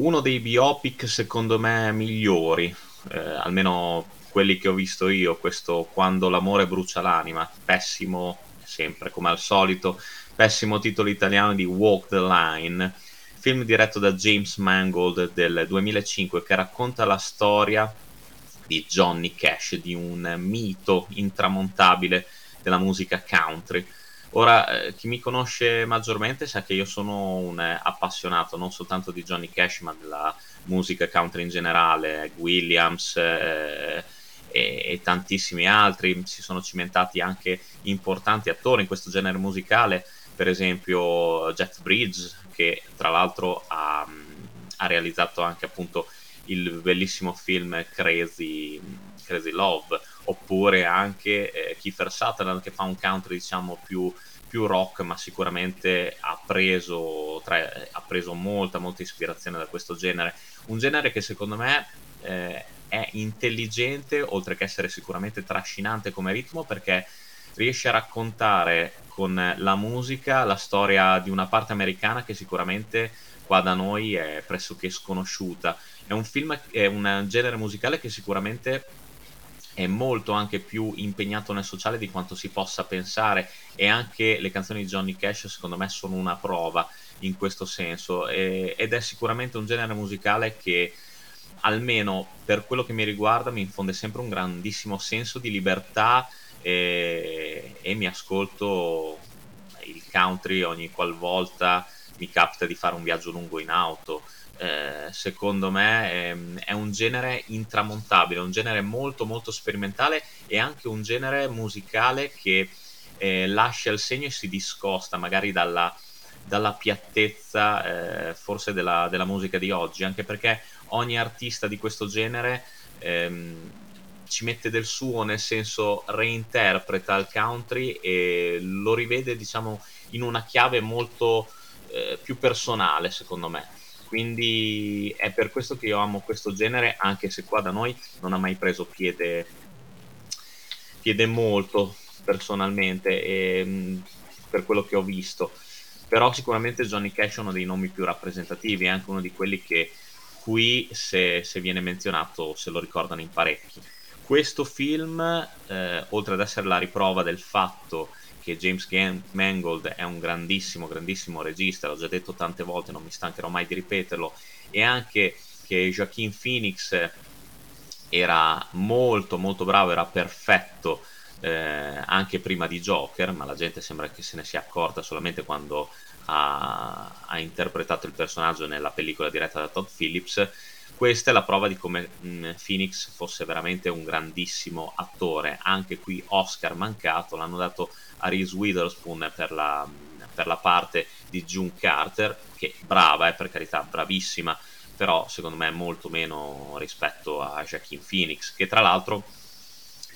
uno dei biopic secondo me migliori, eh, almeno quelli che ho visto io, questo Quando l'amore brucia l'anima, pessimo sempre come al solito, pessimo titolo italiano di Walk the Line, film diretto da James Mangold del 2005 che racconta la storia di Johnny Cash, di un mito intramontabile della musica country. Ora, eh, chi mi conosce maggiormente sa che io sono un appassionato non soltanto di Johnny Cash, ma della musica country in generale, Williams eh, e, e, tantissimi altri. Si sono cimentati anche importanti attori in questo genere musicale, per esempio Jeff Bridges, che tra l'altro ha, ha realizzato anche appunto il bellissimo film Crazy, Crazy Love, oppure anche eh, Kiefer Sutherland che fa un country diciamo più, più rock, ma sicuramente ha preso, tra, ha preso, molta, molta ispirazione da questo genere. Un genere che secondo me eh, è intelligente, oltre che essere sicuramente trascinante come ritmo, perché riesce a raccontare con la musica la storia di una parte americana che sicuramente qua da noi è pressoché sconosciuta. È un film, è un genere musicale che sicuramente è molto anche più impegnato nel sociale di quanto si possa pensare. E anche le canzoni di Johnny Cash secondo me sono una prova in questo senso. E, ed è sicuramente un genere musicale che almeno per quello che mi riguarda mi infonde sempre un grandissimo senso di libertà e, e mi ascolto il country ogni qualvolta mi capita di fare un viaggio lungo in auto. Eh, secondo me è, è, un genere intramontabile, un genere molto molto sperimentale e anche un genere musicale che eh, lascia il segno e si discosta magari dalla, dalla piattezza eh, forse della, della, musica di oggi, anche perché ogni artista di questo genere ehm, ci mette del suo, nel senso reinterpreta il country e lo rivede diciamo in una chiave molto eh, più personale secondo me. Quindi è per questo che io amo questo genere anche se qua da noi non ha mai preso piede, piede molto personalmente e, mm, per quello che ho visto. Però sicuramente Johnny Cash è uno dei nomi più rappresentativi è anche uno di quelli che qui se, se viene menzionato se lo ricordano in parecchi. Questo film eh, oltre ad essere la riprova del fatto che James Mangold è un grandissimo, grandissimo regista, l'ho già detto tante volte, non mi stancherò mai di ripeterlo, e anche che Joaquin Phoenix era molto molto bravo, era perfetto eh, anche prima di Joker, ma la gente sembra che se ne sia accorta solamente quando ha, ha interpretato il personaggio nella pellicola diretta da Todd Phillips. Questa è la prova di come mh, mm, Phoenix fosse veramente un grandissimo attore. Anche qui Oscar mancato, l'hanno dato a Reese Witherspoon per la, per la parte di June Carter, che brava, eh, per carità, bravissima, però secondo me molto meno rispetto a Joaquin Phoenix, che tra l'altro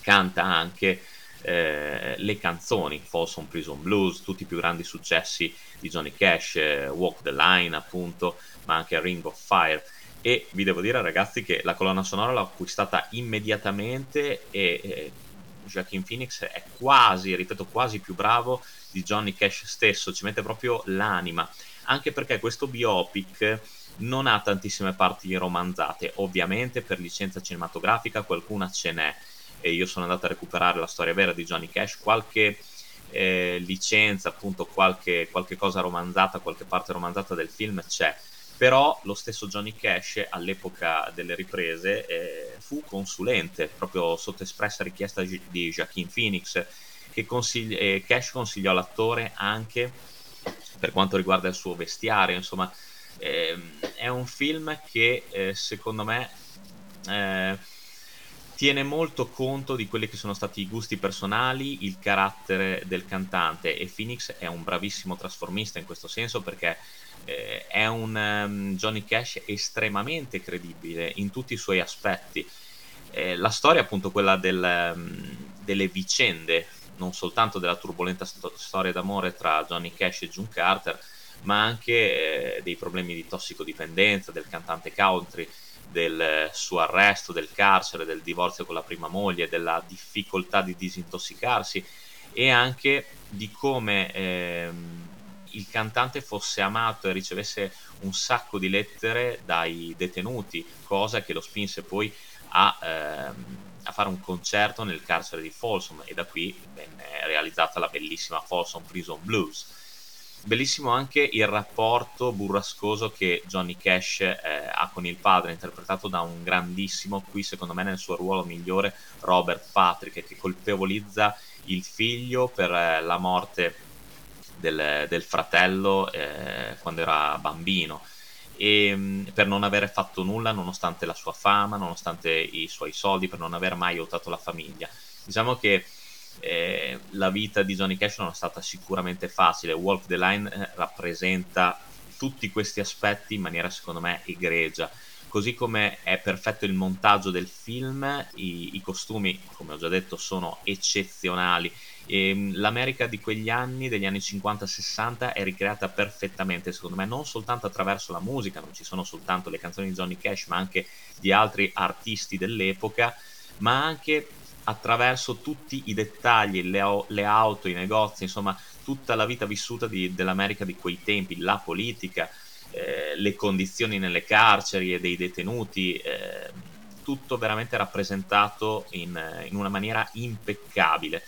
canta anche eh, le canzoni, Folsom Prison Blues, tutti i più grandi successi di Johnny Cash, eh, Walk the Line appunto, ma anche Ring of Fire. E vi devo dire ragazzi che la colonna sonora l'ho acquistata immediatamente e eh, Joaquin Phoenix è quasi, ripeto, quasi più bravo di Johnny Cash stesso, ci mette proprio l'anima, anche perché questo biopic non ha tantissime parti romanzate, ovviamente per licenza cinematografica qualcuna ce n'è. E io sono andato a recuperare la storia vera di Johnny Cash, qualche eh, licenza, appunto qualche, qualche cosa romanzata, qualche parte romanzata del film c'è, però lo stesso Johnny Cash all'epoca delle riprese eh, fu consulente proprio sotto espressa richiesta di Joaquin Phoenix che consigli- eh, Cash consigliò all'attore anche per quanto riguarda il suo vestiario. Insomma ehm, è un film che eh, secondo me eh, tiene molto conto di quelli che sono stati i gusti personali, il carattere del cantante e Phoenix è un bravissimo trasformista in questo senso perché eh, è un um, Johnny Cash estremamente credibile in tutti i suoi aspetti. Eh, la storia, appunto, quella del, um, delle vicende, non soltanto della turbolenta sto- storia d'amore tra Johnny Cash e June Carter, ma anche eh, dei problemi di tossicodipendenza del cantante country, del suo arresto, del carcere, del divorzio con la prima moglie, della difficoltà di disintossicarsi e anche di come ehm, il cantante fosse amato e ricevesse un sacco di lettere dai detenuti, cosa che lo spinse poi a, ehm, a fare un concerto nel carcere di Folsom e da qui venne realizzata la bellissima Folsom Prison Blues. Bellissimo anche il rapporto burrascoso che Johnny Cash eh, ha con il padre, interpretato da un grandissimo, qui secondo me nel suo ruolo migliore, Robert Patrick, che colpevolizza il figlio per eh, la morte del, del fratello eh, quando era bambino e mm, per non aver fatto nulla nonostante la sua fama, nonostante i suoi soldi, per non aver mai aiutato la famiglia. Diciamo che eh, la vita di Johnny Cash non è stata sicuramente facile. Walk the Line eh, rappresenta tutti questi aspetti in maniera secondo me egregia. Così come è perfetto il montaggio del film, i, i costumi, come ho già detto, sono eccezionali e ehm, l'America di quegli anni, degli anni 50-60, è ricreata perfettamente, secondo me, non soltanto attraverso la musica, non ci sono soltanto le canzoni di Johnny Cash, ma anche di altri artisti dell'epoca, ma anche attraverso tutti i dettagli, le, le auto, i negozi, insomma, tutta la vita vissuta di, dell'America di quei tempi, la politica, eh, le condizioni nelle carceri e dei detenuti. Eh, tutto veramente rappresentato in, in una maniera impeccabile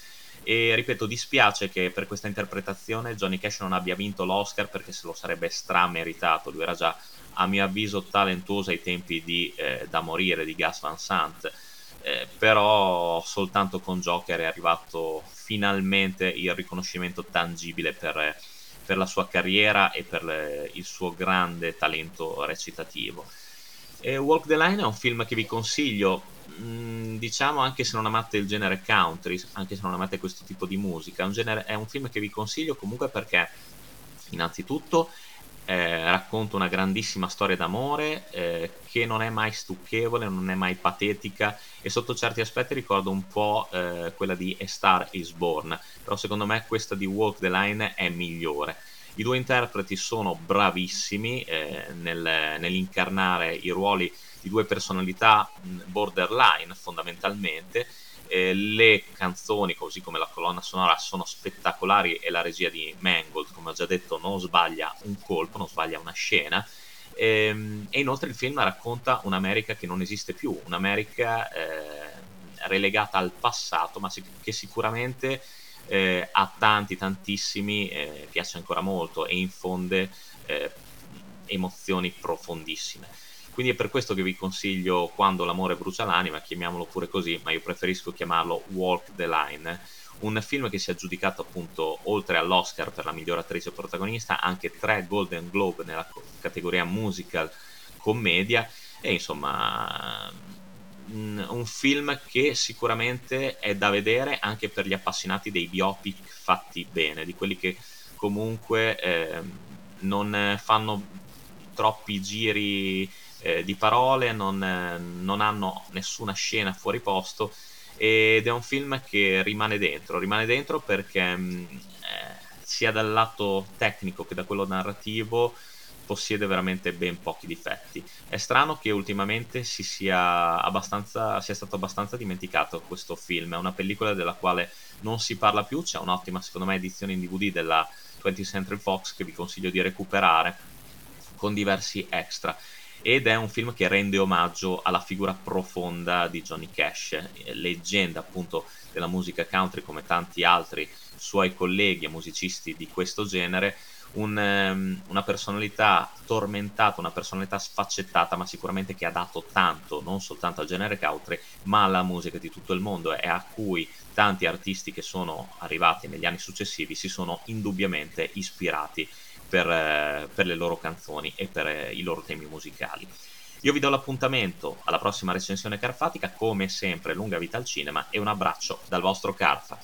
e ripeto, dispiace che per questa interpretazione Johnny Cash non abbia vinto l'Oscar perché se lo sarebbe strameritato. Lui era già, a mio avviso, talentuoso ai tempi di eh, Da morire di Gas Van Sant. Eh, però soltanto con Joker è arrivato finalmente il riconoscimento tangibile per, per la sua carriera e per le, il suo grande talento recitativo. E Walk the Line è un film che vi consiglio, mm, diciamo anche se non amate il genere country, anche se non amate questo tipo di musica, un, genere, è un film che vi consiglio comunque perché innanzitutto eh, racconta una grandissima storia d'amore eh, che non è mai stucchevole, non è mai patetica e sotto certi aspetti ricorda un po' eh, quella di A Star is Born, però secondo me questa di Walk the Line è migliore. I due interpreti sono bravissimi eh, nel, nell'incarnare i ruoli di due personalità borderline fondamentalmente. Eh, le canzoni, così come la colonna sonora, sono spettacolari e la regia di Mangold, come ho già detto, non sbaglia un colpo, non sbaglia una scena. Ehm, e inoltre il film racconta un'America che non esiste più, un'America eh, relegata al passato, ma che sicuramente eh, a tanti, tantissimi eh, piace ancora molto e infonde eh, emozioni profondissime. Quindi è per questo che vi consiglio Quando l'amore brucia l'anima, chiamiamolo pure così, ma io preferisco chiamarlo Walk the Line. Un film che si è aggiudicato appunto, oltre all'Oscar per la miglior attrice protagonista, anche tre Golden Globe nella categoria musical commedia e insomma un film che sicuramente è da vedere anche per gli appassionati dei biopic fatti bene, di quelli che comunque eh, non fanno troppi giri eh, di parole, non, non, hanno nessuna scena fuori posto ed è un film che rimane dentro, rimane dentro perché mm, eh, sia dal lato tecnico che da quello narrativo possiede veramente ben pochi difetti. È strano che ultimamente si sia, sia stato abbastanza dimenticato questo film, è una pellicola della quale non si parla più, c'è un'ottima secondo me edizione in DVD della 20th Century Fox che vi consiglio di recuperare con diversi extra. Ed è un film che rende omaggio alla figura profonda di Johnny Cash, leggenda appunto della musica country come tanti altri suoi colleghi e musicisti di questo genere, un, um, una personalità tormentata, una personalità sfaccettata, ma sicuramente che ha dato tanto, non soltanto al genere country, ma alla musica di tutto il mondo e a cui tanti artisti che sono arrivati negli anni successivi si sono indubbiamente ispirati per, eh, per le loro canzoni e per eh, i loro temi musicali. Io vi do l'appuntamento alla prossima recensione carfatica, come sempre lunga vita al cinema e un abbraccio dal vostro Carfa.